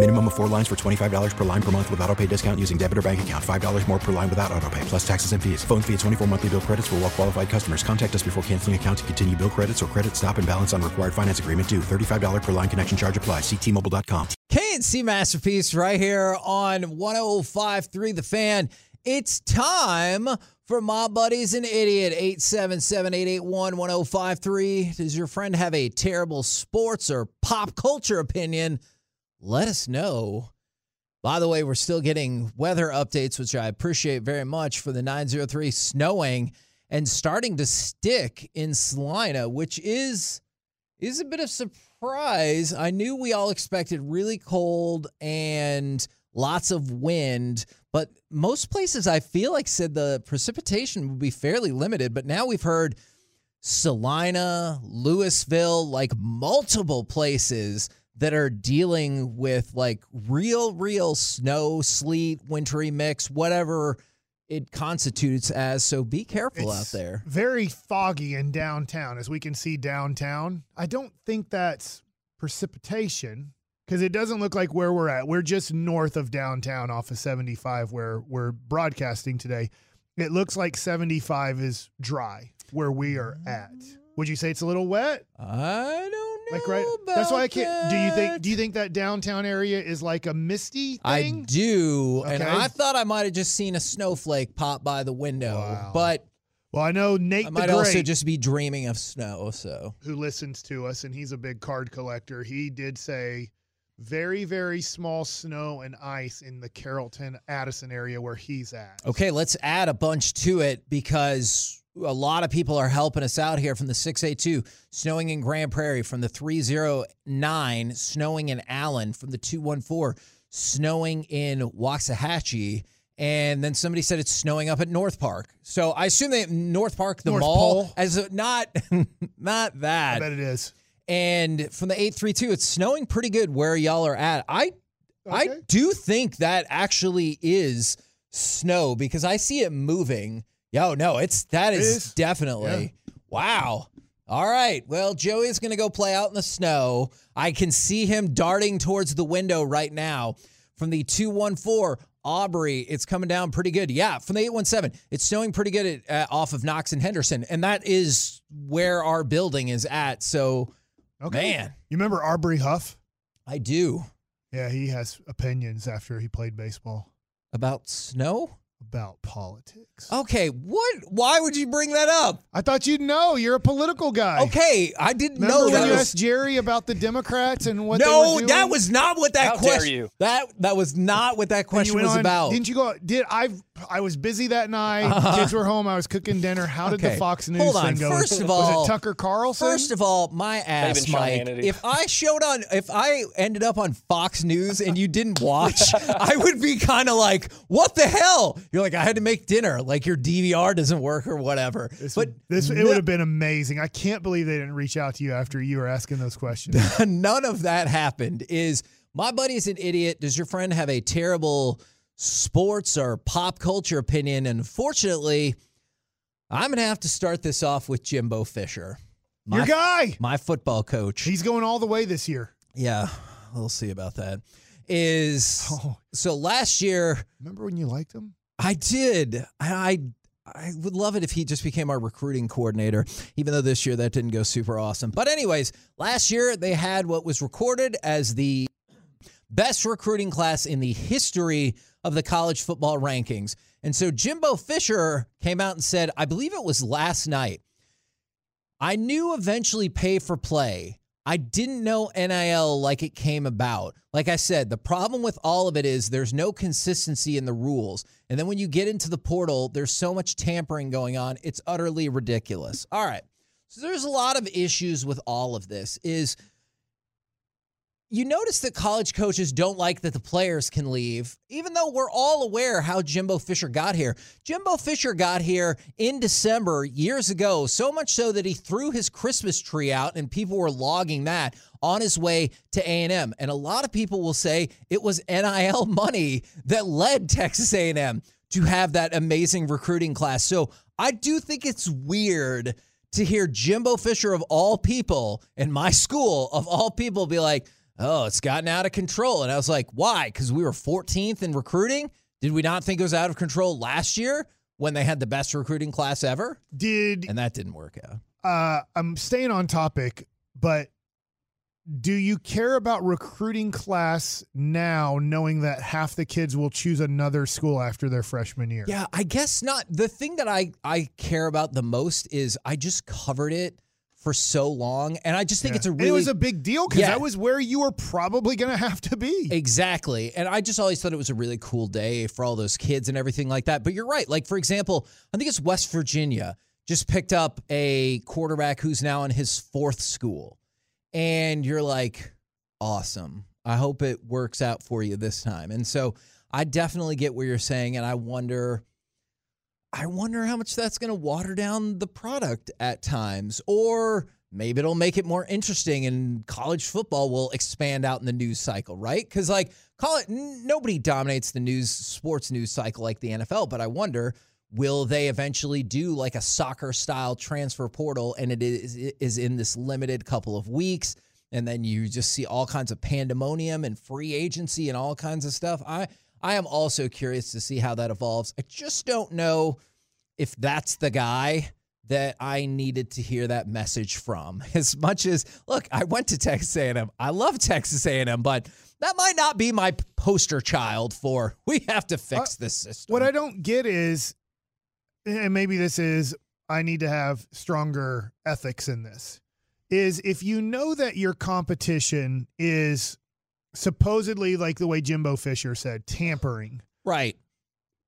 Minimum of four lines for $25 per line per month with auto pay discount using debit or bank account. $5 more per line without auto pay, plus taxes and fees. Phone fee at 24 monthly bill credits for all well qualified customers. Contact us before canceling account to continue bill credits or credit stop and balance on required finance agreement due. $35 per line connection charge applies. Ctmobile.com. K&C Masterpiece right here on 1053 The Fan. It's time for My Buddy's an Idiot. 877 881 1053. Does your friend have a terrible sports or pop culture opinion? Let us know. By the way, we're still getting weather updates, which I appreciate very much for the 903 snowing and starting to stick in Celina, which is is a bit of surprise. I knew we all expected really cold and lots of wind, but most places I feel like said the precipitation would be fairly limited. But now we've heard Celina, Lewisville, like multiple places that are dealing with like real, real snow, sleet, wintry mix, whatever it constitutes as. So be careful It's out there. Very foggy in downtown, as we can see downtown. I don't think that's precipitation because it doesn't look like where we're at. We're just north of downtown off of 75 where we're broadcasting today. It looks like 75 is dry where we are at. Would you say it's a little wet? I don't know. Like right That's why I can't Do you think do you think that downtown area is like a misty thing? I do, and I thought I might have just seen a snowflake pop by the window, Wow. but Well, I know Nate I the might Great, also just be dreaming of snow. So who listens to us and he's a big card collector. He did say very very small snow and ice in the Carrollton Addison area where he's at. okay, let's add a bunch to it because a lot of people are helping us out here from the 682 snowing in Grand Prairie from the 309 snowing in Allen from the 214 snowing in Waxahachie and then somebody said it's snowing up at North Park. So I assume that North Park the North mall Pole? as a, not not I that. bet it is. And from the 832 it's snowing pretty good where y'all are at. I I do think that actually is snow because I see it moving. Yo, no, it's that is, it is. definitely wow. All right. Well, Joey's going to go play out in the snow. I can see him darting towards the window right now from the 214 Aubrey. It's coming down pretty good. Yeah, from the 817. It's snowing pretty good at, uh, off of Knox and Henderson. And that is where our building is at. So, Okay. man, You remember Aubrey Huff? I do. Yeah, he has opinions after he played baseball About snow? About politics. Okay, what? Why would you bring that up? I thought you'd know. You're a political guy. Okay, I didn't Remember know when that. you was- asked Jerry about the Democrats and what they were no, doing? that was not what that How dare question. you. That that was not what that question was on- about. Didn't you go? Did I? I was busy that night. Uh-huh. Kids were home. I was cooking dinner. How did the Fox News Hold on. thing go? First of was all- it Tucker Carlson? First of all, my ass, Mike. Hannity. If I showed on, if I ended up on Fox News and you didn't watch, I would be kind of like, "What the hell?" You're like, "I had to make dinner. Like your DVR doesn't work or whatever." this, but this it would have been amazing. I can't believe they didn't reach out to you after you were asking those questions. none of that happened. Is my buddy's an idiot? Does your friend have a terrible sports or pop culture opinion? And fortunately, I'm gonna have to start this off with Jimbo Fisher, my, Your guy. my football coach. He's going all the way this year. yeah, we'll see about that. Is Oh, so last year remember when you liked him? I did. I I would love it if he just became our recruiting coordinator, even though this year that didn't go super awesome. But anyways, last year they had what was recorded as the best recruiting class in the history of the college football rankings. And so Jimbo Fisher came out and said, I believe it was last night. I knew eventually pay for play. I didn't know NIL like it came about. Like I said, the problem with all of it is there's no consistency in the rules. And then when you get into the portal, there's so much tampering going on. It's utterly ridiculous. All right. So there's a lot of issues with all of this is you notice that college coaches don't like that the players can leave, even though we're all aware how Jimbo Fisher got here. Jimbo Fisher got here in December years ago, so much so that he threw his Christmas tree out and people were logging that on his way to A&M. And a lot of people will say it was NIL money that led Texas A&M to have that amazing recruiting class. So I do think it's weird to hear Jimbo Fisher of all people in my school of all people be like, oh, it's gotten out of control. And I was like, why? Because we were 14th in recruiting. Did we not think it was out of control last year when they had the best recruiting class ever? Did And that didn't work out. uh, I'm staying on topic, but do you care about recruiting class now, knowing that half the kids will choose another school after their freshman year? Yeah, I guess not. The thing that I I care about the most is I just covered it for so long, and I just think Yeah. it's a And it was a big deal because Yeah. that was where you were probably going to have to be. Exactly. And I just always thought it was a really cool day for all those kids and everything like that. But you're right. Like, for example, I think it's West Virginia just picked up a quarterback who's now in his fourth school. And you're like, awesome. I hope it works out for you this time. And so I definitely get what you're saying. And I wonder. I wonder how much that's going to water down the product at times, or maybe it'll make it more interesting and college football will expand out in the news cycle, right? Because, like, call it nobody dominates the news, sports news cycle like the NFL, but I wonder will they eventually do like a soccer style transfer portal and it is, is in this limited couple of weeks? And then you just see all kinds of pandemonium and free agency and all kinds of stuff. I, I am also curious to see how that evolves. I just don't know if that's the guy that I needed to hear that message from. As much as look, I went to Texas A&M. I love Texas A&M, but that might not be my poster child for we have to fix uh, this system. What I don't get is, and maybe this is, I need to have stronger ethics in this, is if you know that your competition is supposedly, like the way Jimbo Fisher said, tampering, right.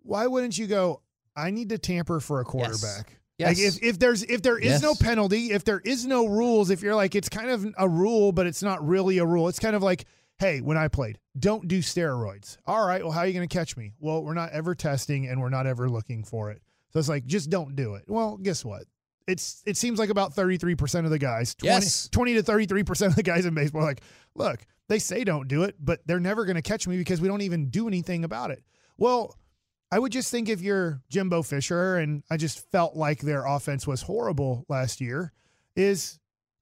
why wouldn't you go, I need to tamper for a quarterback? Yes. Like if, if there's if there is no penalty, if there is no rules, if you're like it's kind of a rule, but it's not really a rule. It's kind of like, hey, when I played, don't do steroids. All right, well, how are you going to catch me? Well, we're not ever testing and we're not ever looking for it. So it's like just don't do it. Well, guess what? It's it seems like about 33% of the guys, 20, Yes. 20 to 33% of the guys in baseball like, look, they say don't do it, but they're never going to catch me because we don't even do anything about it. Well, I would just think if you're Jimbo Fisher, and I just felt like their offense was horrible last year, is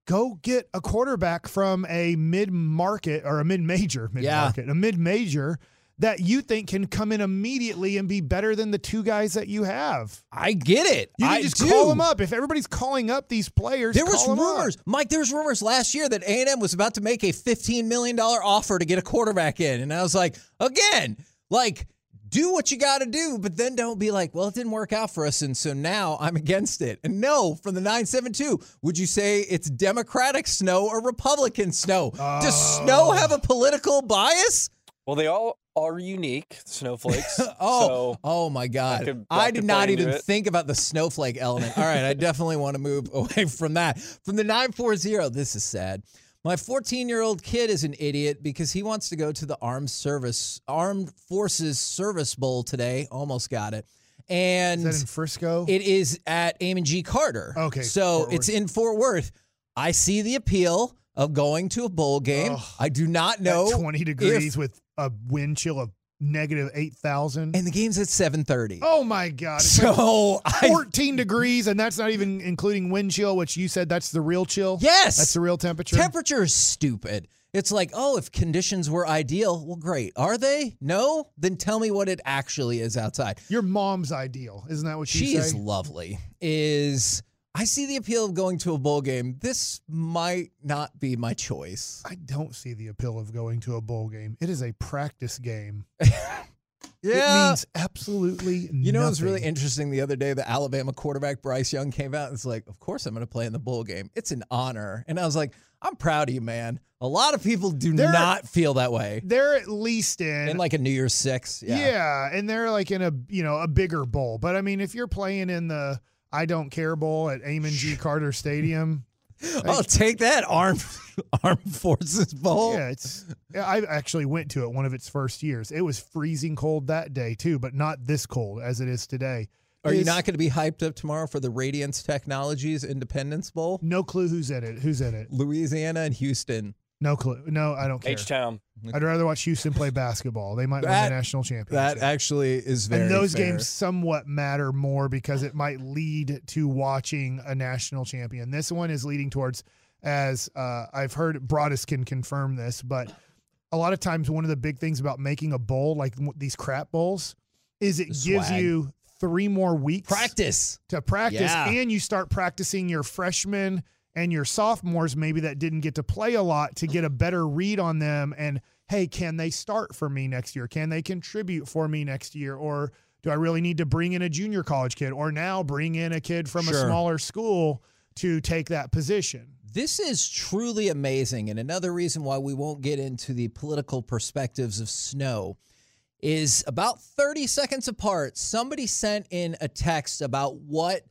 go get a quarterback from a mid market or a mid major, mid market, a mid major that you think can come in immediately and be better than the two guys that you have. I get it. You can I just do. call them up. If everybody's calling up these players, There was call 'em up. rumors, Mike. There was rumors last year that A and M was about to make a fifteen million dollar offer to get a quarterback in, and I was like, again, like do what you got to do, but then don't be like, well, it didn't work out for us, and so now I'm against it. And no, from the nine seven two, would you say it's Democratic snow or Republican snow? Does uh. snow have a political bias? Well, they all are unique snowflakes. Oh, so oh my God! could- I that did not even it. think about the snowflake element. All right, I definitely want to move away from that. From the nine four zero, this is sad. My 14 year old kid is an idiot because he wants to go to the armed service, armed forces service bowl today. Almost got it, and Is that in Frisco? it is at Amon G. Carter. Okay, So it's in Fort Worth. I see the appeal of going to a bowl game. Ugh. I do not know. At 20 if- degrees with a wind chill of negative 8,000. and the game's at 7:30. Oh my God. It's like so I 14 degrees, and that's not even including wind chill, which you said that's the real chill. Yes. That's the real temperature. Temperature is stupid. It's like, oh, if conditions were ideal, well, great. Are they? No? Then tell me what it actually is outside. Your mom's ideal. Isn't that what She say? is lovely. Is I see the appeal of going to a bowl game. This might not be my choice. I don't see the appeal of going to a bowl game. It is a practice game. Yeah. It means absolutely nothing. You know, it's really interesting. The other day, the Alabama quarterback Bryce Young came out and was like, "Of course, I'm going to play in the bowl game. It's an honor." And I was like, "I'm proud of you, man." A lot of people do They're- not feel that way. They're at least in. In like a New Year's Six, yeah. yeah. and they're like in a you know a bigger bowl. But I mean, if you're playing in the I don't care bowl at Amon G. Carter Stadium, I'll take that armed armed forces bowl. Yeah, it's. yeah, I actually went to it one of its first years. It was freezing cold that day too, but not this cold as it is today. Are you not going to be hyped up tomorrow for the Radiance Technologies Independence Bowl? No clue who's in it. Who's in it? Louisiana and Houston. No clue. No, I don't care. H Town. I'd rather watch Houston play basketball. They might win That- the national championship. That actually is very and those fair. games somewhat matter more because it might lead to watching a national champion. This one is leading towards, as uh, I've heard, Broadus can confirm this, but a lot of times one of the big things about making a bowl like these crap bowls is it The gives swag. you three more weeks practice. to practice Yeah. and you start practicing your freshmen and your sophomores maybe that didn't get to play a lot to get a better read on them and hey can they start for me next year? Can they contribute for me next year? Or do i really need to bring in a junior college kid? Or now bring in a kid from a smaller school to take that position. This is truly amazing. And another reason why we won't get into the political perspectives of snow is about 30 seconds apart, somebody sent in a text about what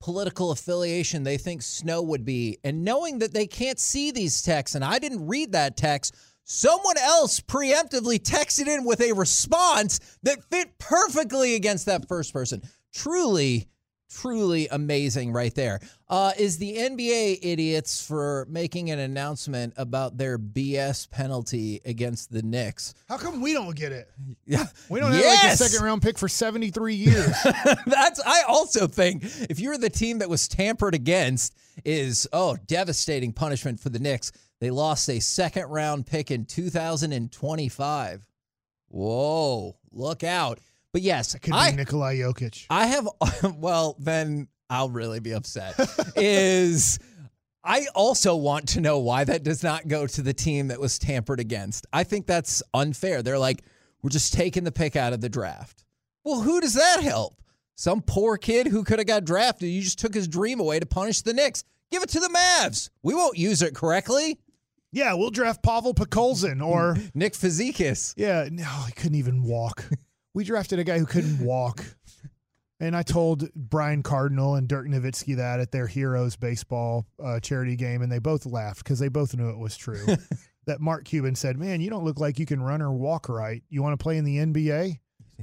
political affiliation they think snow would be. And knowing that they can't see these texts, and I didn't read that text, someone else preemptively texted in with a response that fit perfectly against that first person. Truly truly amazing right there. Uh, is the NBA idiots for making an announcement about their BS penalty against the Knicks? how come we don't get it Yeah, we don't have like a second round pick for 73 years That's I also think if you're the team that was tampered against is oh devastating punishment for the Knicks. They lost a second round pick in 2025. Whoa, look out. But yes, I could I, be nikolai jokic I have, well, then I'll really be upset. is I also want to know why that does not go to the team that was tampered against. I think that's unfair. They're like, we're just taking the pick out of the draft. Well, who does that help? Some poor kid who could have got drafted. You just took his dream away to punish the Knicks. Give it to the Mavs. We won't use it correctly. yeah we'll draft pavel Podkolzin or Nick Fazekas. Yeah, no, he couldn't even walk. We drafted a guy who couldn't walk. And I told Brian Cardinal and Dirk Nowitzki that at their Heroes baseball uh, charity game, and they both laughed because they both knew it was true. that Mark Cuban said, "Man, you don't look like you can run or walk right. You want to play in the NBA?"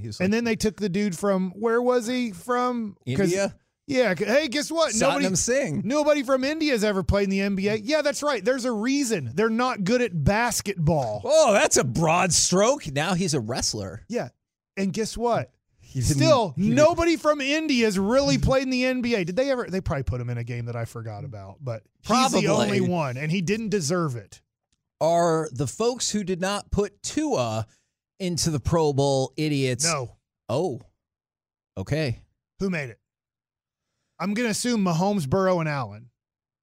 Was And then they took the dude from where was he from? India? Yeah. Hey, guess what? Nobody. Singh. Nobody from India has ever played in the NBA. Yeah, that's right. There's a reason they're not good at basketball. Oh, that's a broad stroke. Now he's a wrestler. Yeah. And guess what? Still, he nobody from India has really played in the NBA. Did they ever? They probably put him in a game that I forgot about, but he's Probably. the only one, and he didn't deserve it. are the folks who did not put Tua into the Pro Bowl idiots. No, Oh, okay. who made it? I'm gonna assume Mahomes, Burrow, and Allen.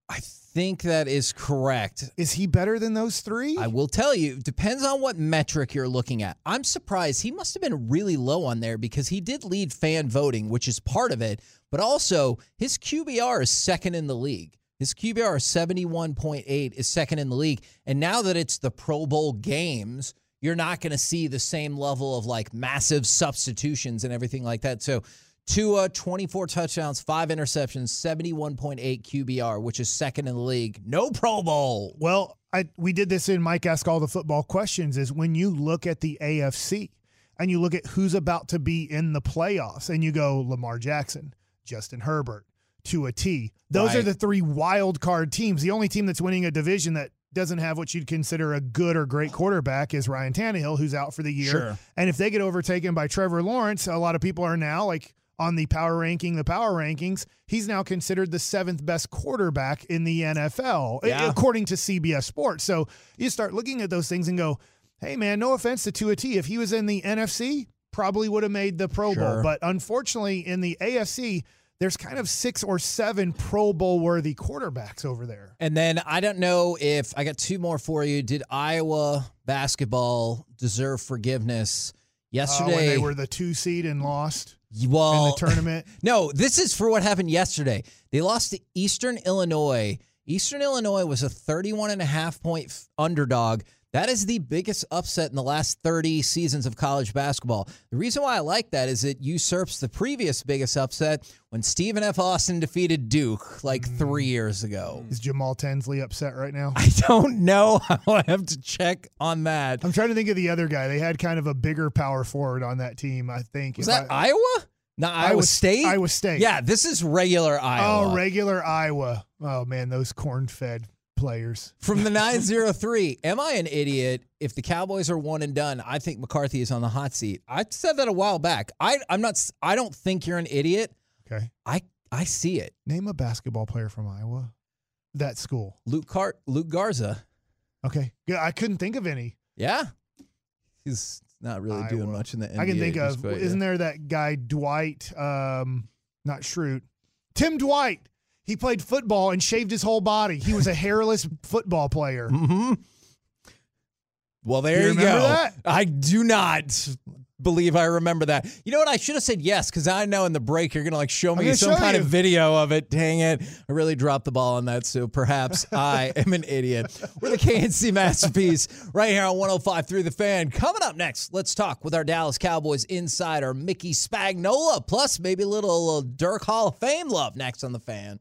I think that is correct. Is he better than those three? I will tell you, depends on what metric you're looking at. I'm surprised he must have been really low on there because he did lead fan voting, which is part of it, but also his QBR is second in the league. His QBR is 71.8 is second in the league. And now that it's the Pro Bowl games, you're not going to see the same level of like massive substitutions and everything like that. So Tua, 24 touchdowns, five interceptions, 71.8 QBR, which is second in the league. No Pro Bowl. Well, I we did this in Mike Ask All the Football Questions. Is when you look at the AFC and you look at who's about to be in the playoffs, and you go Lamar Jackson, Justin Herbert, to a T. Those are the three wild card teams. The only team that's winning a division that doesn't have what you'd consider a good or great quarterback is Ryan Tannehill, who's out for the year. Sure. And if they get overtaken by Trevor Lawrence, a lot of people are now like on the power ranking, the power rankings, he's now considered the seventh best quarterback in the NFL, Yeah. according to CBS Sports. So you start looking at those things and go, hey, man, no offense to Tua T. If he was in the NFC, probably would have made the Pro Sure. Bowl. But unfortunately, in the AFC, there's kind of six or seven Pro Bowl worthy quarterbacks over there. And then I don't know if I got two more for you. Did Iowa basketball deserve forgiveness Uh, yesterday? when they were the two seed and lost well, in the tournament. no, this is for what happened yesterday. They lost to Eastern Illinois. Eastern Illinois was a 31 and a half point underdog. That is the biggest upset in the last 30 seasons of college basketball. The reason why I like that is it usurps the previous biggest upset when Stephen F. Austin defeated Duke like hmm. three years ago. Is Jamal Tinsley upset right now? I don't know. I have to check on that. I'm trying to think of the other guy. They had kind of a bigger power forward on that team, I think. Was that I- Iowa? Not Iowa, Iowa- State? Iowa State. Yeah, this is regular oh, Iowa. Oh, regular Iowa. Oh man, those corn-fed players. From the 903, am I an idiot if the Cowboys are one and done? I think McCarthy is on the hot seat. I said that a while back. I I'm not I don't think you're an idiot. Okay. I I see it. Name a basketball player from Iowa. That school. Luke Car- Luke Garza. Okay. Good. I couldn't think of any. Yeah. He's not really doing much in the NBA. I can think of. quite Isn't yet. there that guy Dwight? Um, not Schrute. Tim Dwight. He played football and shaved his whole body. He was a hairless football player. Mhm. Well, there You you, remember go. that? I do not believe I remember that. You know what? I should have said yes because I know in the break you're gonna like show me some show kind you. of video of it. Dang it! I really dropped the ball on that. So perhaps I am an idiot. We're the KNC masterpiece right here on 105 Through The Fan. Coming up next, let's talk with our Dallas Cowboys insider Mickey Spagnola. Plus maybe a little uh, Dirk Hall of Fame love next on the Fan.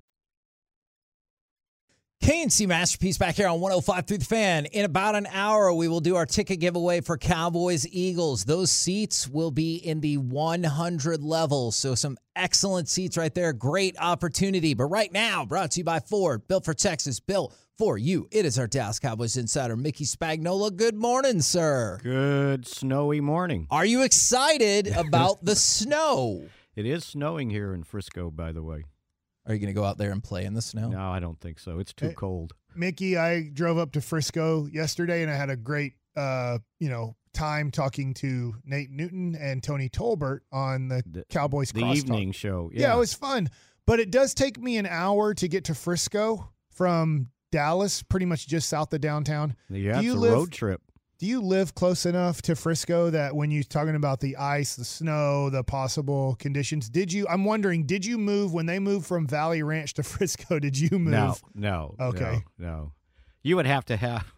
KNC Masterpiece back here on 105 through the fan. In about an hour, we will do our ticket giveaway for Cowboys Eagles. Those seats will be in the 100 level. So, some excellent seats right there. Great opportunity. But right now, brought to you by Ford, built for Texas, built for you. It is our Dallas Cowboys insider, Mickey Spagnola. Good morning, sir. Good snowy morning. Are you excited about the snow? It is snowing here in Frisco, by the way. Are you going to go out there and play in the snow? No, I don't think so. It's too Eh, cold. Mickey, I drove up to Frisco yesterday and I had a great, uh, you know, time talking to Nate Newton and Tony Tolbert on the, The- Cowboys The Crosstalk. evening show. Yeah. Yeah, it was fun, but it does take me an hour to get to Frisco from Dallas, pretty much just south of downtown. yeah, Do it's you a live- road trip. Do you live close enough to Frisco that when you're talking about the ice, the snow, the possible conditions, did you? I'm wondering, did you move when they moved from Valley Ranch to Frisco? Did you move? No, no. Okay. No, no. You would have to have.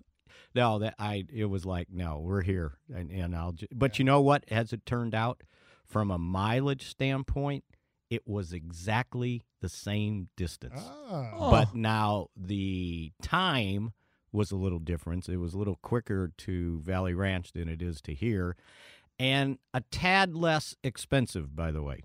No, that I. It was like, no, we're here, and, and I'll. But you know what? As it turned out, from a mileage standpoint, it was exactly the same distance. Ah. But now the time was a little different. It was a little quicker to Valley Ranch than it is to here, and a tad less expensive, by the way,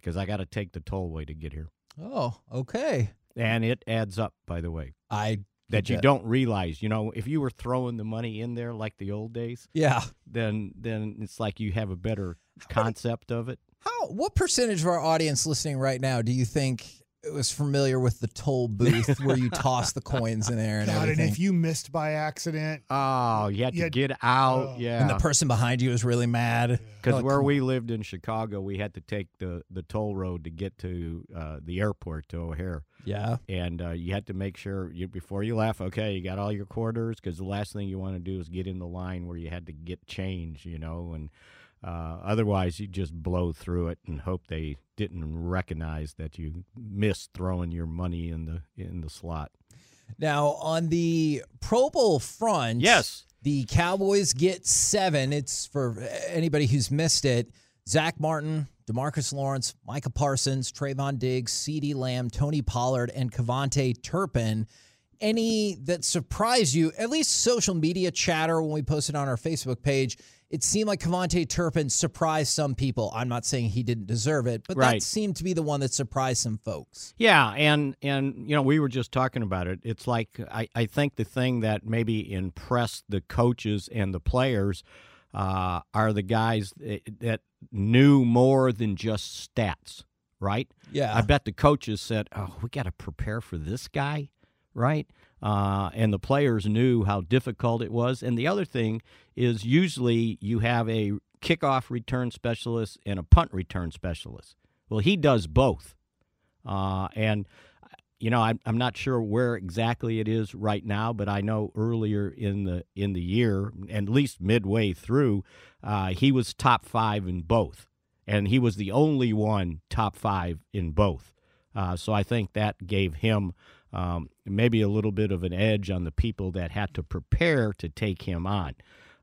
because I got to take the tollway to get here, Oh, okay. and it adds up, by the way. I That you don't realize, you know, if you were throwing the money in there like the old days, Yeah. then then it's like you have a better concept of it. How? What percentage of our audience listening right now do you think was familiar with the toll booth where you toss the coins in there and God, and everything. if you missed by accident, Oh, you had You to had- get out. Oh. yeah. and the person behind you was really mad. Because Like, where we lived in Chicago, we had to take the, the toll road to get to uh, the airport to O'Hare, yeah. and uh, you had to make sure you before you left. Okay, you got all your quarters because the last thing you want to do is get in the line where you had to get change, you know, and uh, otherwise you just blow through it and hope they didn't recognize that you missed throwing your money in the in the slot. Now on the Pro Bowl front, Yes. the Cowboys get seven. It's for anybody who's missed it. Zack Martin, Demarcus Lawrence, Micah Parsons, Trevon Diggs, CeeDee Lamb, Tony Pollard, and KaVontae Turpin. Any that surprised you, at least social media chatter when we posted on our Facebook page, it seemed like KaVontae Turpin surprised some people. I'm not saying he didn't deserve it, but that seemed to be the one that surprised some folks. Yeah, and and you know we were just talking about it. It's like I, I think the thing that maybe impressed the coaches and the players uh, are the guys that, that knew more than just stats, right? Yeah. I bet the coaches said, "Oh, we got to prepare for this guy," right? Uh, and the players knew how difficult it was. And the other thing is, usually you have a kickoff return specialist and a punt return specialist. Well, he does both. Uh, and you know, I'm I'm not sure where exactly it is right now, but I know earlier in the in the year, at least midway through, uh, he was top five in both, and he was the only one top five in both. Uh, so I think that gave him um, maybe a little bit of an edge on the people that had to prepare to take him on.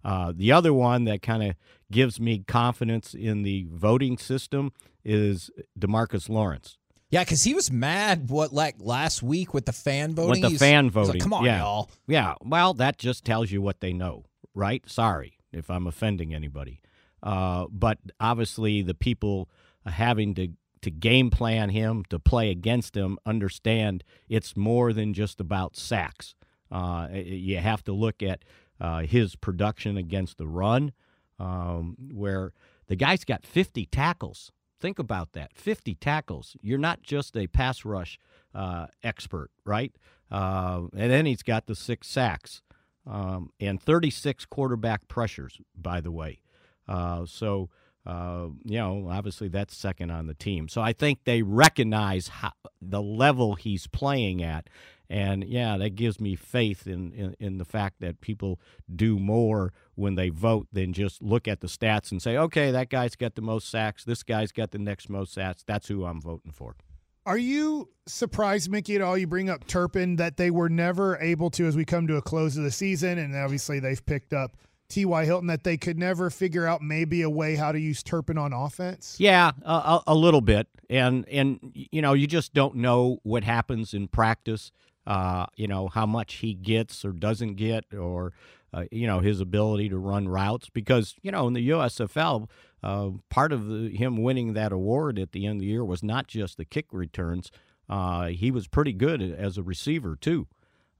Uh, the other one that kind of gives me confidence in the voting system is Demarcus Lawrence. Yeah, because he was mad what like last week with the fan voting. With the He's- fan he's like, voting. Come on, yeah. y'all. Yeah. Well, that just tells you what they know, right? Sorry if I'm offending anybody. Uh, but obviously, the people having to, to game plan him, to play against him, understand it's more than just about sacks. Uh, you have to look at uh, his production against the run, um, where the guy's got 50 tackles. Think about that 50 tackles. You're not just a pass rush uh, expert, right? Uh, and then he's got the six sacks um, and 36 quarterback pressures, by the way. Uh, so, uh, you know, obviously that's second on the team. So I think they recognize how, the level he's playing at. And yeah, that gives me faith in, in, in the fact that people do more when they vote than just look at the stats and say, okay, that guy's got the most sacks. This guy's got the next most sacks. That's who I'm voting for. Are you surprised, Mickey, at all? You bring up Turpin that they were never able to, as we come to a close of the season, and obviously they've picked up T.Y. Hilton, that they could never figure out maybe a way how to use Turpin on offense? Yeah, a, a, little bit, and and you know you just don't know what happens in practice. Uh, you know how much he gets or doesn't get, or uh, you know his ability to run routes because you know in the USFL, uh, part of the, him winning that award at the end of the year was not just the kick returns. Uh, he was pretty good as a receiver too.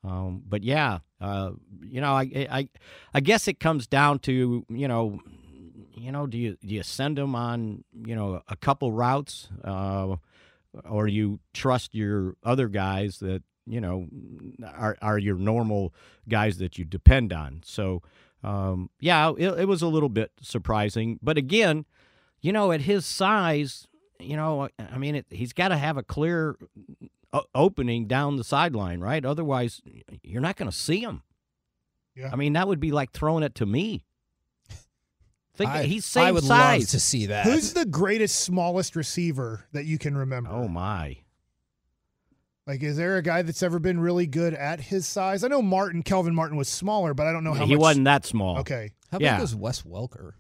Um, but yeah, uh, you know, I, I, I guess it comes down to you know, you know, do you do you send them on you know a couple routes, uh, or you trust your other guys that you know are are your normal guys that you depend on? So um, yeah, it, it was a little bit surprising, but again, you know, at his size, you know, I mean, it, he's got to have a clear opening down the sideline, right? Otherwise, you're not going to see him. Yeah. I mean, that would be like throwing it to me. Think I, he's same I would size. love to see that. Who's the greatest, smallest receiver that you can remember? oh my! Like, is there a guy that's ever been really good at his size? I know Martin, Kelvin Martin was smaller, but I don't know how he much. wasn't that small. Okay. How yeah. big was Wes Welker?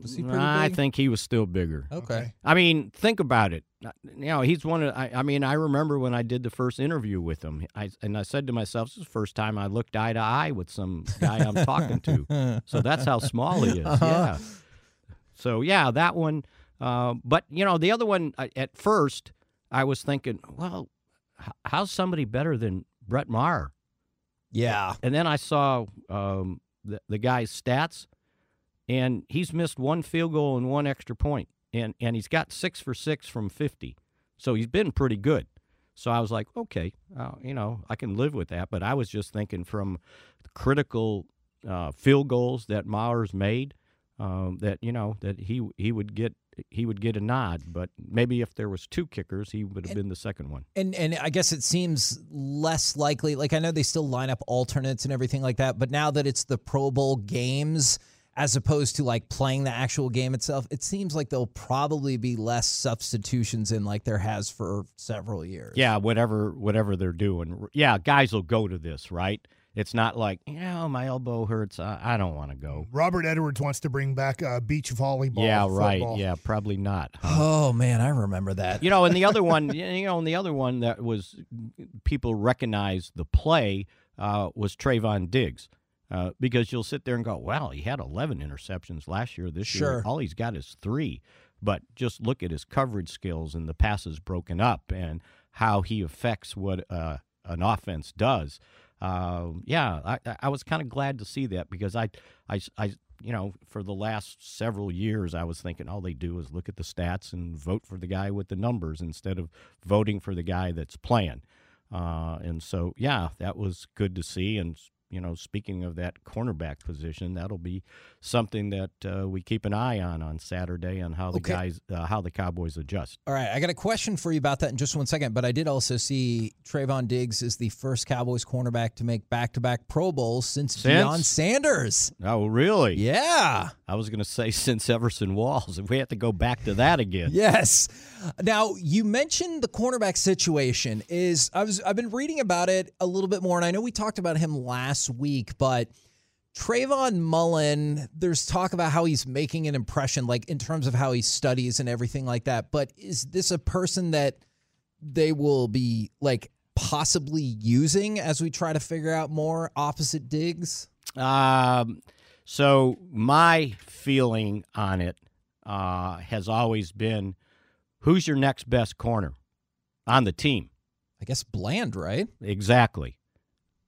Was he pretty I big? think he was still bigger. Okay. I mean, think about it. You know, he's one of. I, I mean, I remember when I did the first interview with him, I, and I said to myself, "This is the first time I looked eye to eye with some guy I'm talking to." So that's how small he is. Uh-huh. Yeah. So yeah, that one. Uh, but you know, the other one. I- At first, I was thinking, well, h- how's somebody better than Brett Maher? Yeah. And then I saw um, the, the guy's stats, and he's missed one field goal and one extra point, and and he's got six for six from fifty, so he's been pretty good. So I was like, okay, uh, you know, I can live with that. But I was just thinking from critical uh, field goals that Maher's made, um, that you know that he he would get he would get a nod. But maybe if there was two kickers, he would have been the second one. And and I guess it seems less likely. Like I know they still line up alternates and everything like that, but now that it's the Pro Bowl games as opposed to like playing the actual game itself, it seems like there'll probably be less substitutions in like there has for several years. Yeah, whatever whatever they're doing. Yeah, guys will go to this, right? It's not like, yeah, my elbow hurts. I, I don't want to go. Robert Edwards wants to bring back uh, beach volleyball. Yeah, right. football. Yeah, probably not. huh? Oh man, I remember that. You know, and the other one, you know, and the other one that was people recognized the play uh, was Trevon Diggs. Uh, because you'll sit there and go, well, he had 11 interceptions last year. This Sure. year, all he's got is three. But just look at his coverage skills and the passes broken up and how he affects what uh, an offense does. Uh, yeah, I, I- I was kind of glad to see that because I, I, I, you know, for the last several years, I was thinking all they do is look at the stats and vote for the guy with the numbers instead of voting for the guy that's playing. Uh, and so, yeah, that was good to see. And you know, speaking of that cornerback position, that'll be something that uh, we keep an eye on on Saturday on how the Okay. guys, uh, how the Cowboys adjust. All right, I got a question for you about that in just one second, but I did also see Trevon Diggs is the first Cowboys cornerback to make back-to-back Pro Bowls since, Since? Deion Sanders. Oh, really? Yeah. I was going to say since Everson Walls, if we have to go back to that again. Yes. Now you mentioned the cornerback situation. Is I was I've been reading about it a little bit more, and I know we talked about him last week, but Trayvon Mullen, there's talk about how he's making an impression, like in terms of how he studies and everything like that. But is this a person that they will be like possibly using as we try to figure out more opposite Diggs? Um, so my feeling on it uh, has always been, who's your next best corner on the team? I guess Bland, right? Exactly.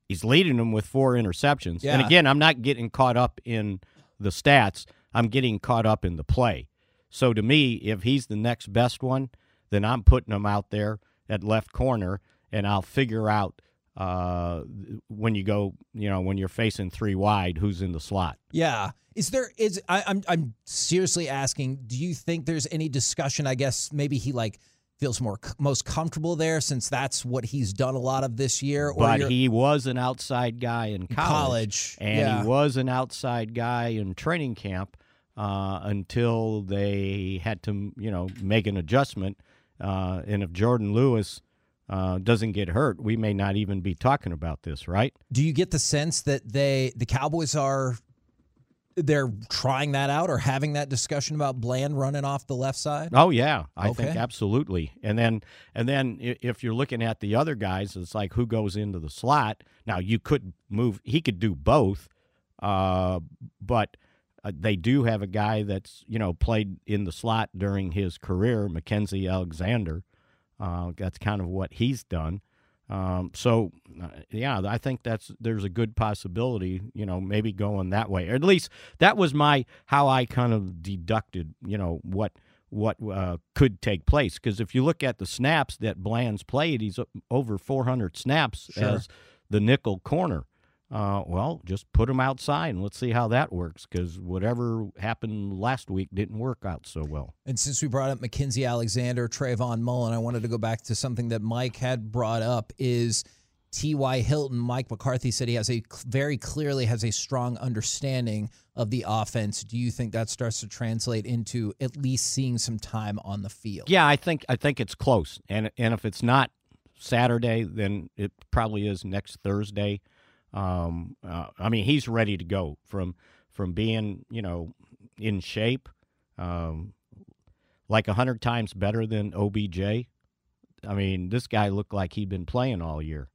He's leading them with four interceptions. Yeah. And again, I'm not getting caught up in the stats. I'm getting caught up in the play. So to me, if he's the next best one, then I'm putting him out there at left corner, and I'll figure out uh, when you go, you know, when you're facing three wide, who's in the slot. Yeah. Is there is I, I'm I'm seriously asking, do you think there's any discussion? I guess maybe he like feels more most comfortable there since that's what he's done a lot of this year. But he was an outside guy in college, college, and yeah. he was an outside guy in training camp uh, until they had to, you know, make an adjustment. Uh, and if Jourdan Lewis uh, doesn't get hurt, we may not even be talking about this, right? do you get the sense that they the Cowboys are they're trying that out or having that discussion about Bland running off the left side? Oh yeah, I think absolutely. And then and then if you're looking at the other guys, it's like who goes into the slot. Now you could move. He could do both, uh, but uh, they do have a guy that's you know played in the slot during his career, Mackensie Alexander. Uh, that's kind of what he's done. Um, so uh, yeah, I think that's there's a good possibility, you know, maybe going that way. Or at least that was my how I kind of deducted, you know, what what uh, could take place. Because if you look at the snaps that Bland's played, he's over 400 snaps Sure. as the nickel corner. Uh, well, just put them outside and let's see how that works. Because whatever happened last week didn't work out so well. And since we brought up Mackensie Alexander, Trayvon Mullen, I wanted to go back to something that Mike had brought up is T.Y. Hilton. Mike McCarthy said he has a very clearly has a strong understanding of the offense. Do you think that starts to translate into at least seeing some time on the field? Yeah, I think I think it's close, and and if it's not Saturday, then it probably is next Thursday. Um, uh, I mean, he's ready to go from from being you know in shape, um, like a hundred times better than OBJ. I mean, this guy looked like he'd been playing all year,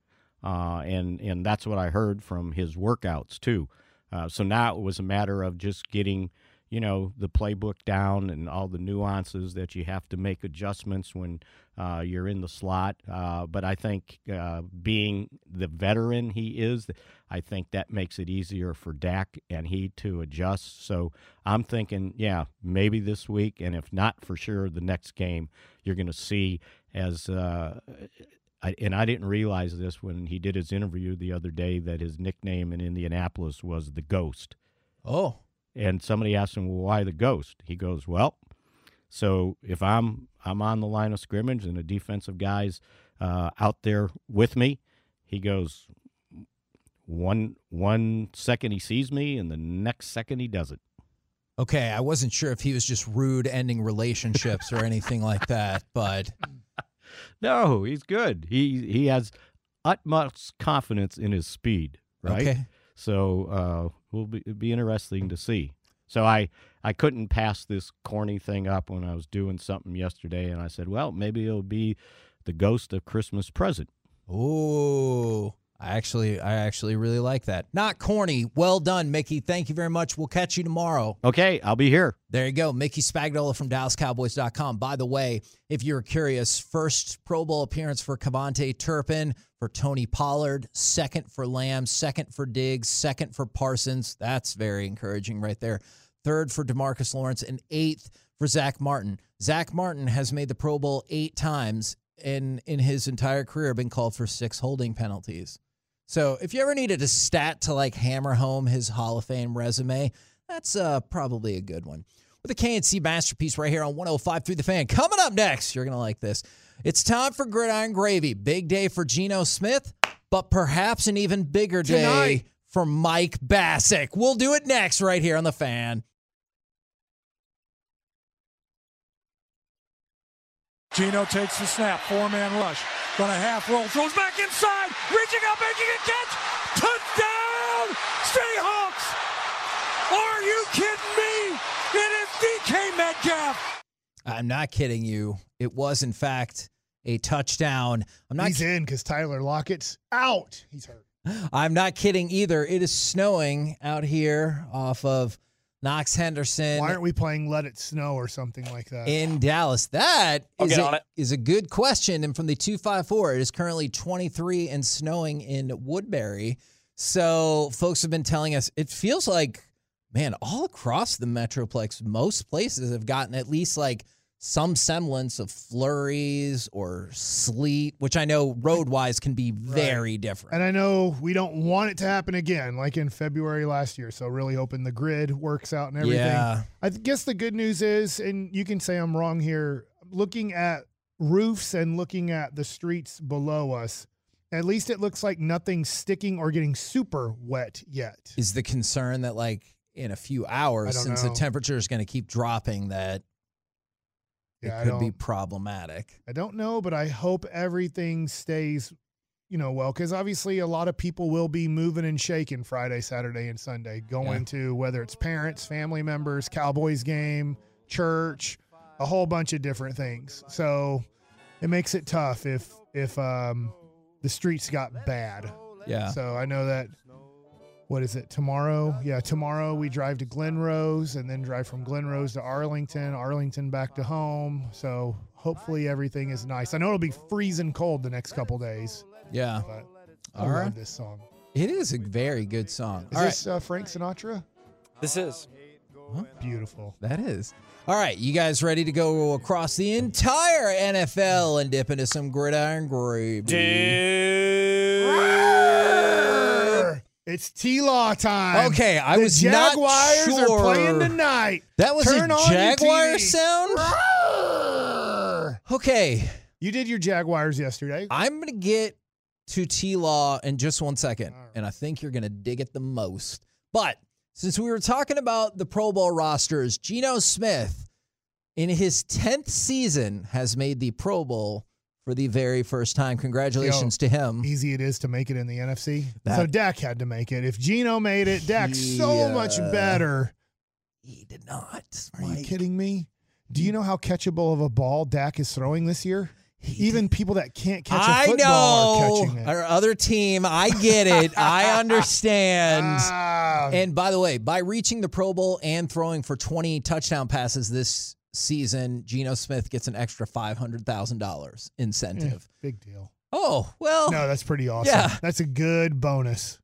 uh, and and that's what I heard from his workouts too. Uh, so now it was a matter of just getting you know the playbook down and all the nuances that you have to make adjustments when uh, you're in the slot. Uh, but I think uh, being the veteran he is, I think that makes it easier for Dak and he to adjust. So I'm thinking, yeah, maybe this week, and if not for sure, the next game you're going to see as. Uh, I, and I didn't realize this when he did his interview the other day that his nickname in Indianapolis was the Ghost. Oh. And somebody asked him, "Well, why the Ghost?" He goes, "Well, so if I'm I'm on the line of scrimmage and a defensive guy's uh, out there with me, he goes one one second he sees me and the next second he doesn't. Okay, I wasn't sure if he was just rude ending relationships or anything like that, but no, he's good. He he has utmost confidence in his speed, right? Okay. So uh, will be be interesting to see. So I I couldn't pass this corny thing up when I was doing something yesterday, and I said, well, maybe it'll be the ghost of Christmas present. Oh, I actually, I actually really like that. Not corny. Well done, Mickey. Thank you very much. We'll catch you tomorrow. Okay, I'll be here. There you go. Mickey Spagnola from DallasCowboys.com. By the way, if you're curious, first Pro Bowl appearance for KaVontae Turpin, for Tony Pollard, second for Lamb, second for Diggs, second for Parsons. That's very encouraging right there. Third for Demarcus Lawrence, and eighth for Zack Martin. Zack Martin has made the Pro Bowl eight times and in his entire career been called for six holding penalties. So if you ever needed a stat to like hammer home his Hall of Fame resume, that's uh, probably a good one. With a K&C Masterpiece right here on 105 through the fan. Coming up next, you're going to like this. It's time for Gridiron Gravy. Big day for Geno Smith, but perhaps an even bigger day Tonight. for Mike Bassick. We'll do it next right here on the fan. Geno takes the snap, four man rush. Gonna half roll, throws back inside, reaching up, making a catch. Touchdown, Seahawks! Are you kidding me? It is DK Metcalf. I'm not kidding you. It was, in fact, a touchdown. I'm not. He's in because Tyler Lockett's out. He's hurt. I'm not kidding either. It is snowing out here off of Knox Henderson Why aren't we playing Let It Snow or something like that? in Dallas. that is I'll is get a, on it. is a good question. And from the 254, it is currently 23 and snowing in Woodbury. So folks have been telling us it feels like, man, all across the Metroplex, most places have gotten at least like some semblance of flurries or sleet, which I know road wise can be very different. And I know we don't want it to happen again, like in February last year. So really hoping the grid works out and everything. Yeah. I guess the good news is, and you can say I'm wrong here, looking at roofs and looking at the streets below us, at least it looks like nothing's sticking or getting super wet yet. is the concern that like in a few hours since know. the temperature is going to keep dropping that Yeah, it could be problematic I don't know, but I hope everything stays, you know, well, because obviously a lot of people will be moving and shaking Friday, Saturday, and Sunday, going to whether it's parents, family members, Cowboys game, church, a whole bunch of different things. So it makes it tough if if um, the streets got bad. yeah So I know that. What is it tomorrow? Yeah, tomorrow we drive to Glen Rose and then drive from Glen Rose to Arlington, Arlington back to home. So hopefully everything is nice. I know it'll be freezing cold the next couple days, yeah but I All love this song. it is a very good song Is All right, this uh, Frank Sinatra? This is. Beautiful. that is all right you guys ready to go across the entire nfl and dip into some gridiron gravy It's T Law time. Okay, I the was not Jaguars sure. are playing tonight. that was Turn a jaguar sound okay You did your Jaguars yesterday. i'm gonna get to t-law in just one second and i think you're gonna dig it the most but since we were talking about the pro bowl rosters Geno smith in his 10th season has made the pro bowl for the very first time congratulations to him Easy it is to make it in the NFC. That- so Dak had to make it. If Geno made it, Dak's so He, much uh, better. he did not Are you kidding me? Do you know how catchable of a ball Dak is throwing this year? Even people that can't catch a I football are know catching it. our other team. I get it. I understand. Ah, And by the way, by reaching the Pro Bowl and throwing for 20 touchdown passes this season, Geno Smith gets an extra $500,000 incentive. Mm, big deal. Oh, well. No, that's pretty awesome. Yeah. That's a good bonus.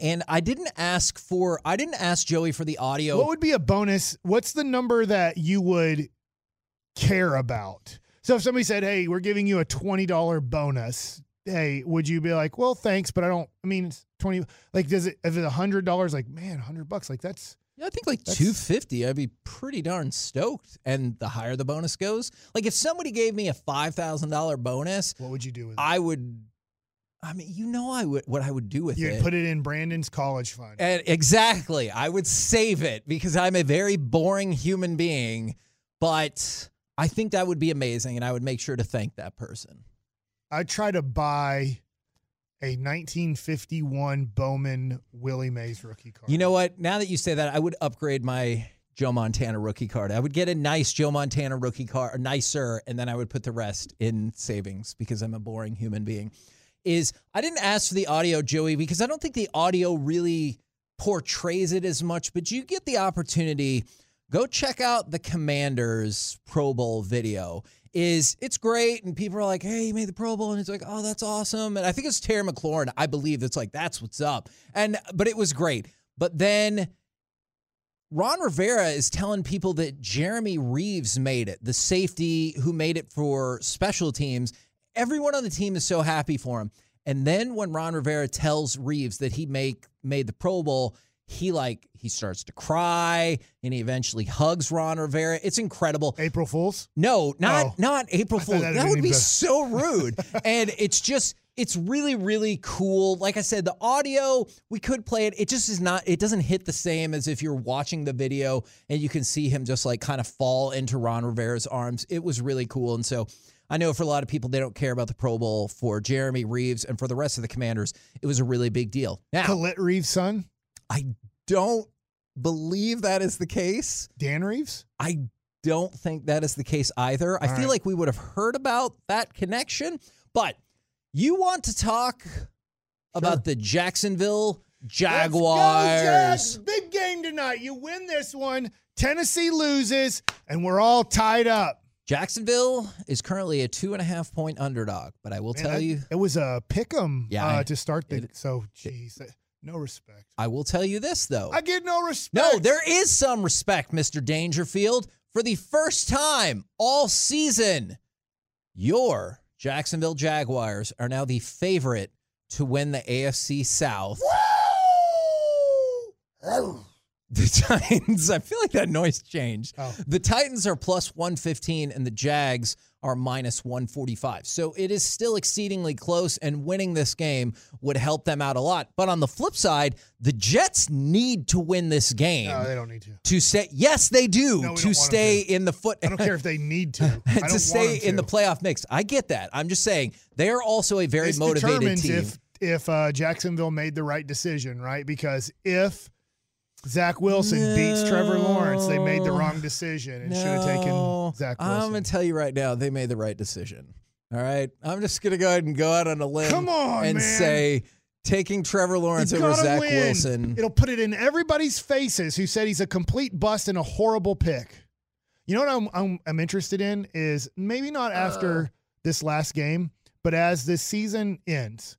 And I didn't ask for, I didn't ask Joey for the audio. What would be a bonus? What's the number that you would care about? So if somebody said, "Hey, we're giving you a twenty dollar bonus," hey, would you be like, well, thanks, but I don't. I mean, it's twenty. Like, does it? If it's a hundred dollars, like, man, hundred bucks, like that's. Yeah, I think like That's- 250, I'd be pretty darn stoked. And the higher the bonus goes, like if somebody gave me a $5,000 bonus, What would you do with it? I would, I mean, you know, I would, what I would do with it. You'd it. put it in Brandon's college fund. And exactly. I would save it because I'm a very boring human being, but I think that would be amazing. And I would make sure to thank that person. I'd try to buy a 1951 Bowman Willie Mays rookie card. You know what? Now that you say that, I would upgrade my Joe Montana rookie card. I would get a nice Joe Montana rookie card, nicer, and then I would put the rest in savings because I'm a boring human being. Is I didn't ask for the audio, Joey, because I don't think the audio really portrays it as much, but you get the opportunity. Go check out the Commanders Pro Bowl video. Is it's great, and people are like, "Hey, you made the Pro Bowl," and it's like, "Oh, that's awesome." And I think it's Terry McLaurin. I believe that's like that's what's up. And but it was great. But then Ron Rivera is telling people that Jeremy Reaves made it, the safety who made it for special teams. Everyone on the team is so happy for him. And then when Ron Rivera tells Reaves that he make made the Pro Bowl, he like he starts to cry and he eventually hugs Ron Rivera. It's incredible. April Fools? No, not Oh. not April I thought Fool. that'd That would be better. so rude. and it's just it's really really cool. Like I said, the audio we could play it. It just is not. It doesn't hit the same as if you're watching the video and you can see him just like kind of fall into Ron Rivera's arms. It was really cool. And so I know for a lot of people they don't care about the Pro Bowl. For Jeremy Reaves and for the rest of the Commanders, it was a really big deal. Now Colette Reeves' son? I don't believe that is the case. Dan Reeves? I don't think that is the case either. I feel right. like we would have heard about that connection, but you want to talk about the Jacksonville Jaguars. Go. Big game tonight. You win this one. Tennessee loses, and we're all tied up. Jacksonville is currently a two and a half point underdog, but I will Man, tell that- you, it was a pick 'em Yeah, uh, to start the. it- so, jeez, no respect. I will tell you this though. I get no respect. No, there is some respect, Mr. Dangerfield. For the first time all season, your Jacksonville Jaguars are now the favorite to win the AFC South. Oh. The Titans, I feel like that noise changed. Oh. The Titans are plus 115 and the Jags are minus 145. So it is still exceedingly close, and winning this game would help them out a lot. But on the flip side, the Jets need to win this game No, they don't need to. to stay. Yes, they do No, to 'em to. in the foot. I don't care if they need to. To stay in the playoff mix. I get that. I'm just saying they are also a very This motivated team. if if uh, Jacksonville made the right decision, right? Because if Zach Wilson beats Trevor Lawrence, they made the wrong decision and should have taken Zach Wilson. I'm going to tell you right now, they made the right decision. All right. I'm just going to go ahead and go out on a limb Come on, and man. say taking Trevor Lawrence over Zach win. Wilson. It'll put it in everybody's faces who said he's a complete bust and a horrible pick. You know what I'm I'm, I'm interested in is maybe not after Uh. this last game, but as this season ends.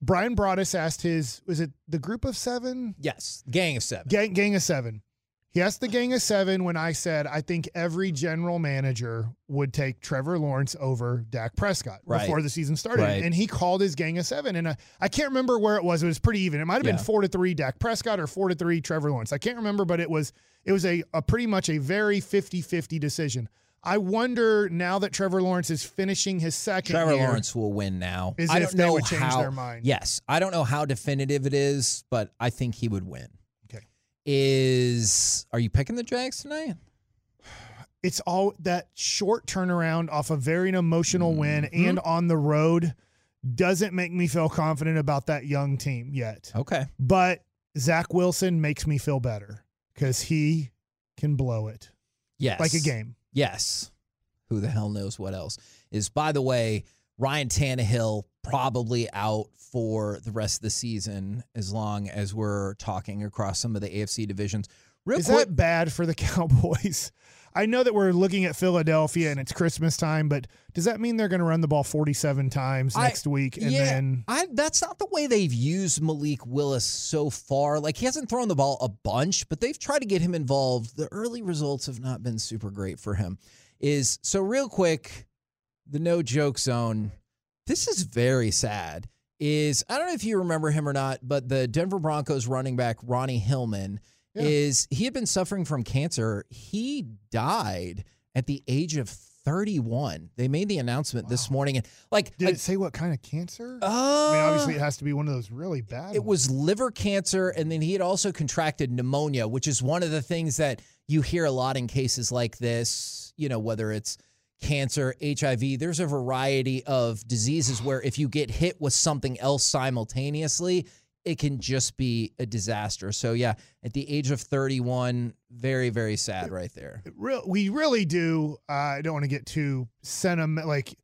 Bryan Broaddus asked his was it the group of seven? yes. Gang of seven. Gang, gang of seven. He asked the gang of seven when I said I think every general manager would take Trevor Lawrence over Dak Prescott Right. before the season started, Right. and he called his gang of seven. And I, I can't remember where it was. It was pretty even. It might have been four to three Dak Prescott or four to three Trevor Lawrence. I can't remember, but it was it was a, a pretty much a very 50-50 decision. I wonder now that Trevor Lawrence is finishing his second Trevor year, Lawrence will win now. As I don't know would change how, their mind. Yes. I don't know how definitive it is, but I think he would win. Okay. Is are you picking the Jags tonight? it's all that short turnaround off a very emotional win Mm-hmm. and on the road doesn't make me feel confident about that young team yet. Okay. But Zach Wilson makes me feel better because he can blow it Yes. like a game. Yes. Who the hell knows what else is? By the way, Ryan Tannehill probably out for the rest of the season as long as we're talking across some of the AFC divisions. Real Is quick, that bad for the Cowboys? I know that we're looking at Philadelphia and it's Christmas time, but does that mean they're going to run the ball 47 times I- next week? And yeah, then I, that's not the way they've used Malik Willis so far. Like he hasn't thrown the ball a bunch, but they've tried to get him involved. The early results have not been super great for him. Is so real quick, the no joke zone. this is very sad. Is I don't know if you remember him or not, but the Denver Broncos running back Ronnie Hillman Yeah. is he had been suffering from cancer. He died at the age of 31. They made the announcement this morning, and like Did I- it say what kind of cancer? Uh, I mean, obviously, it has to be one of those really bad. It was liver cancer, and then he had also contracted pneumonia, which is one of the things that you hear a lot in cases like this. You know, whether it's cancer, HIV, there's a variety of diseases where if you get hit with something else simultaneously, it can just be a disaster. So, yeah, at the age of 31, very, very sad right there. real we really do uh, i don't want to get too sentimental. like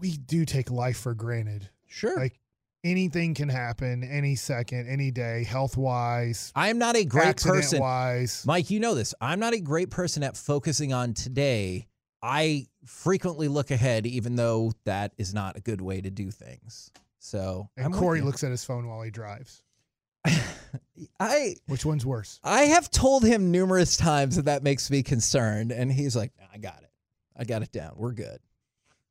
we do take life for granted Sure. like anything can happen any second any day health wise I am not a great person. wise Mike, you know this. I'm not a great person at focusing on today. I frequently look ahead, even though that is not a good way to do things. So and I'm corey looks at his phone while he drives I which one's worse I have told him numerous times that that makes me concerned, and he's like, "Nah, "I got it. I got it down. We're good."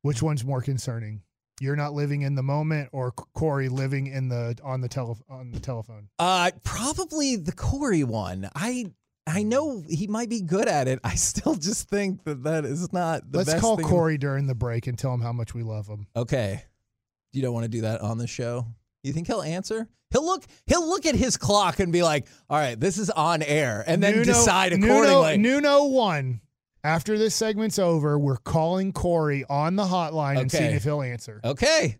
which one's more concerning you're not living in the moment or corey living in the on the tele on the telephone Uh, probably the Corey one. I I know he might be good at it. I still just think that that is not the let's best call thing- corey during the break and tell him how much we love him Okay. You don't want to do that on the show? You think he'll answer? He'll look he'll look at his clock and be like, "All right, this is on air." And then Nuno- decide accordingly. Nuno one. After this segment's over, we're calling Corey on the hotline and seeing if he'll answer. okay.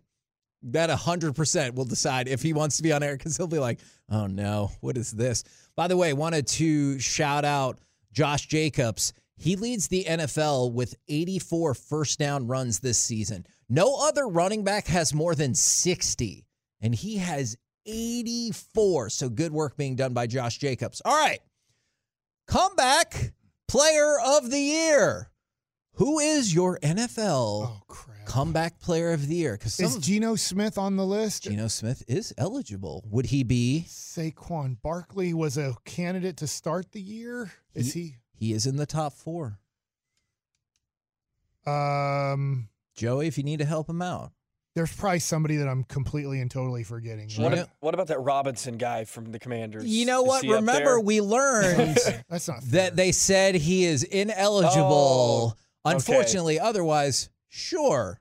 That 100% will decide if he wants to be on air cuz he'll be like, "Oh no, what is this?" By the way, wanted to shout out Josh Jacobs. He leads the NFL with 84 first down runs this season. No other running back has more than 60, and he has 84. So good work being done by Josh Jacobs. All right. Comeback player of the year. Who is your NFL Oh crap! comeback player of the year? Because Is Geno Smith on the list? Geno Smith is eligible. Would he be? Saquon Barkley was a candidate to start the year. Is he? He is in the top four. Um, Joey, if you need to help him out. there's probably somebody that I'm completely and totally forgetting. Geno- What, right? what about that Robinson guy from the Commanders? You know what? Remember, we learned That's not fair. that they said he is ineligible. Oh, okay. Unfortunately, otherwise, sure.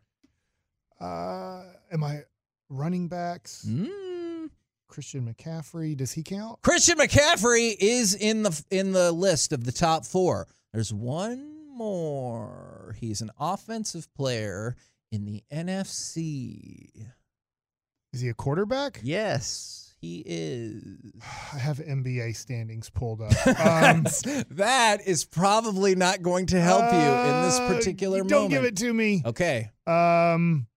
Uh, am I running backs? Mm. Christian McCaffrey. Does he count? Christian McCaffrey is in the in the list of the top four. There's one more. He's an offensive player in the NFC. Is he a quarterback? Yes, he is. I have NBA standings pulled up. Um, That's- probably not going to help you in this uh, particular Don't moment. give it to me. Okay. Um,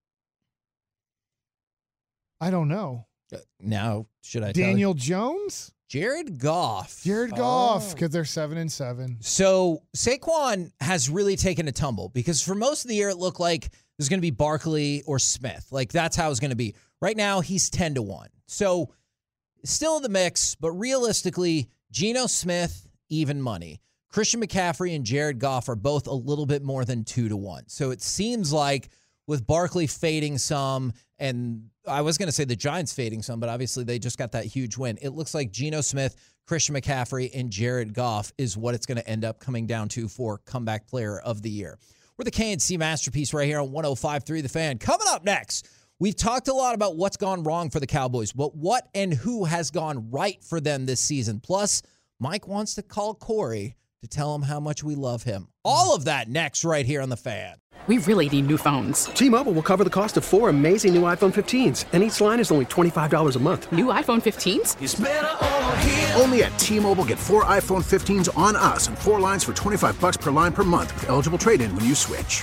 I don't know. Uh, Now, should I? Daniel Jones, Jared Goff. Jared Goff, Oh. because they're seven and seven. So Saquon has really taken a tumble because for most of the year it looked like there's going to be Barkley or Smith. Like that's how it's going to be. Right now he's 10 to 1. So still in the mix, but realistically, Geno Smith, even money. Christian McCaffrey and Jared Goff are both a little bit more than 2 to 1. So it seems like with Barkley fading some and I was going to say the Giants fading some, but obviously they just got that huge win. It looks like Geno Smith, Christian McCaffrey, and Jared Goff is what it's going to end up coming down to for comeback player of the year. We're the K&C Masterpiece right here on 105.3 The Fan. Coming up next, we've talked a lot about what's gone wrong for the Cowboys, but what and who has gone right for them this season. Plus, Mike wants to call Corey to tell him how much we love him. All of that next right here on The Fan. We really need new phones. T-Mobile will cover the cost of four amazing new iPhone 15s, and each line is only $25 a month. New iPhone 15s? Only at T-Mobile get four iPhone 15s on us and four lines for 25 bucks per line per month with eligible trade-in when you switch.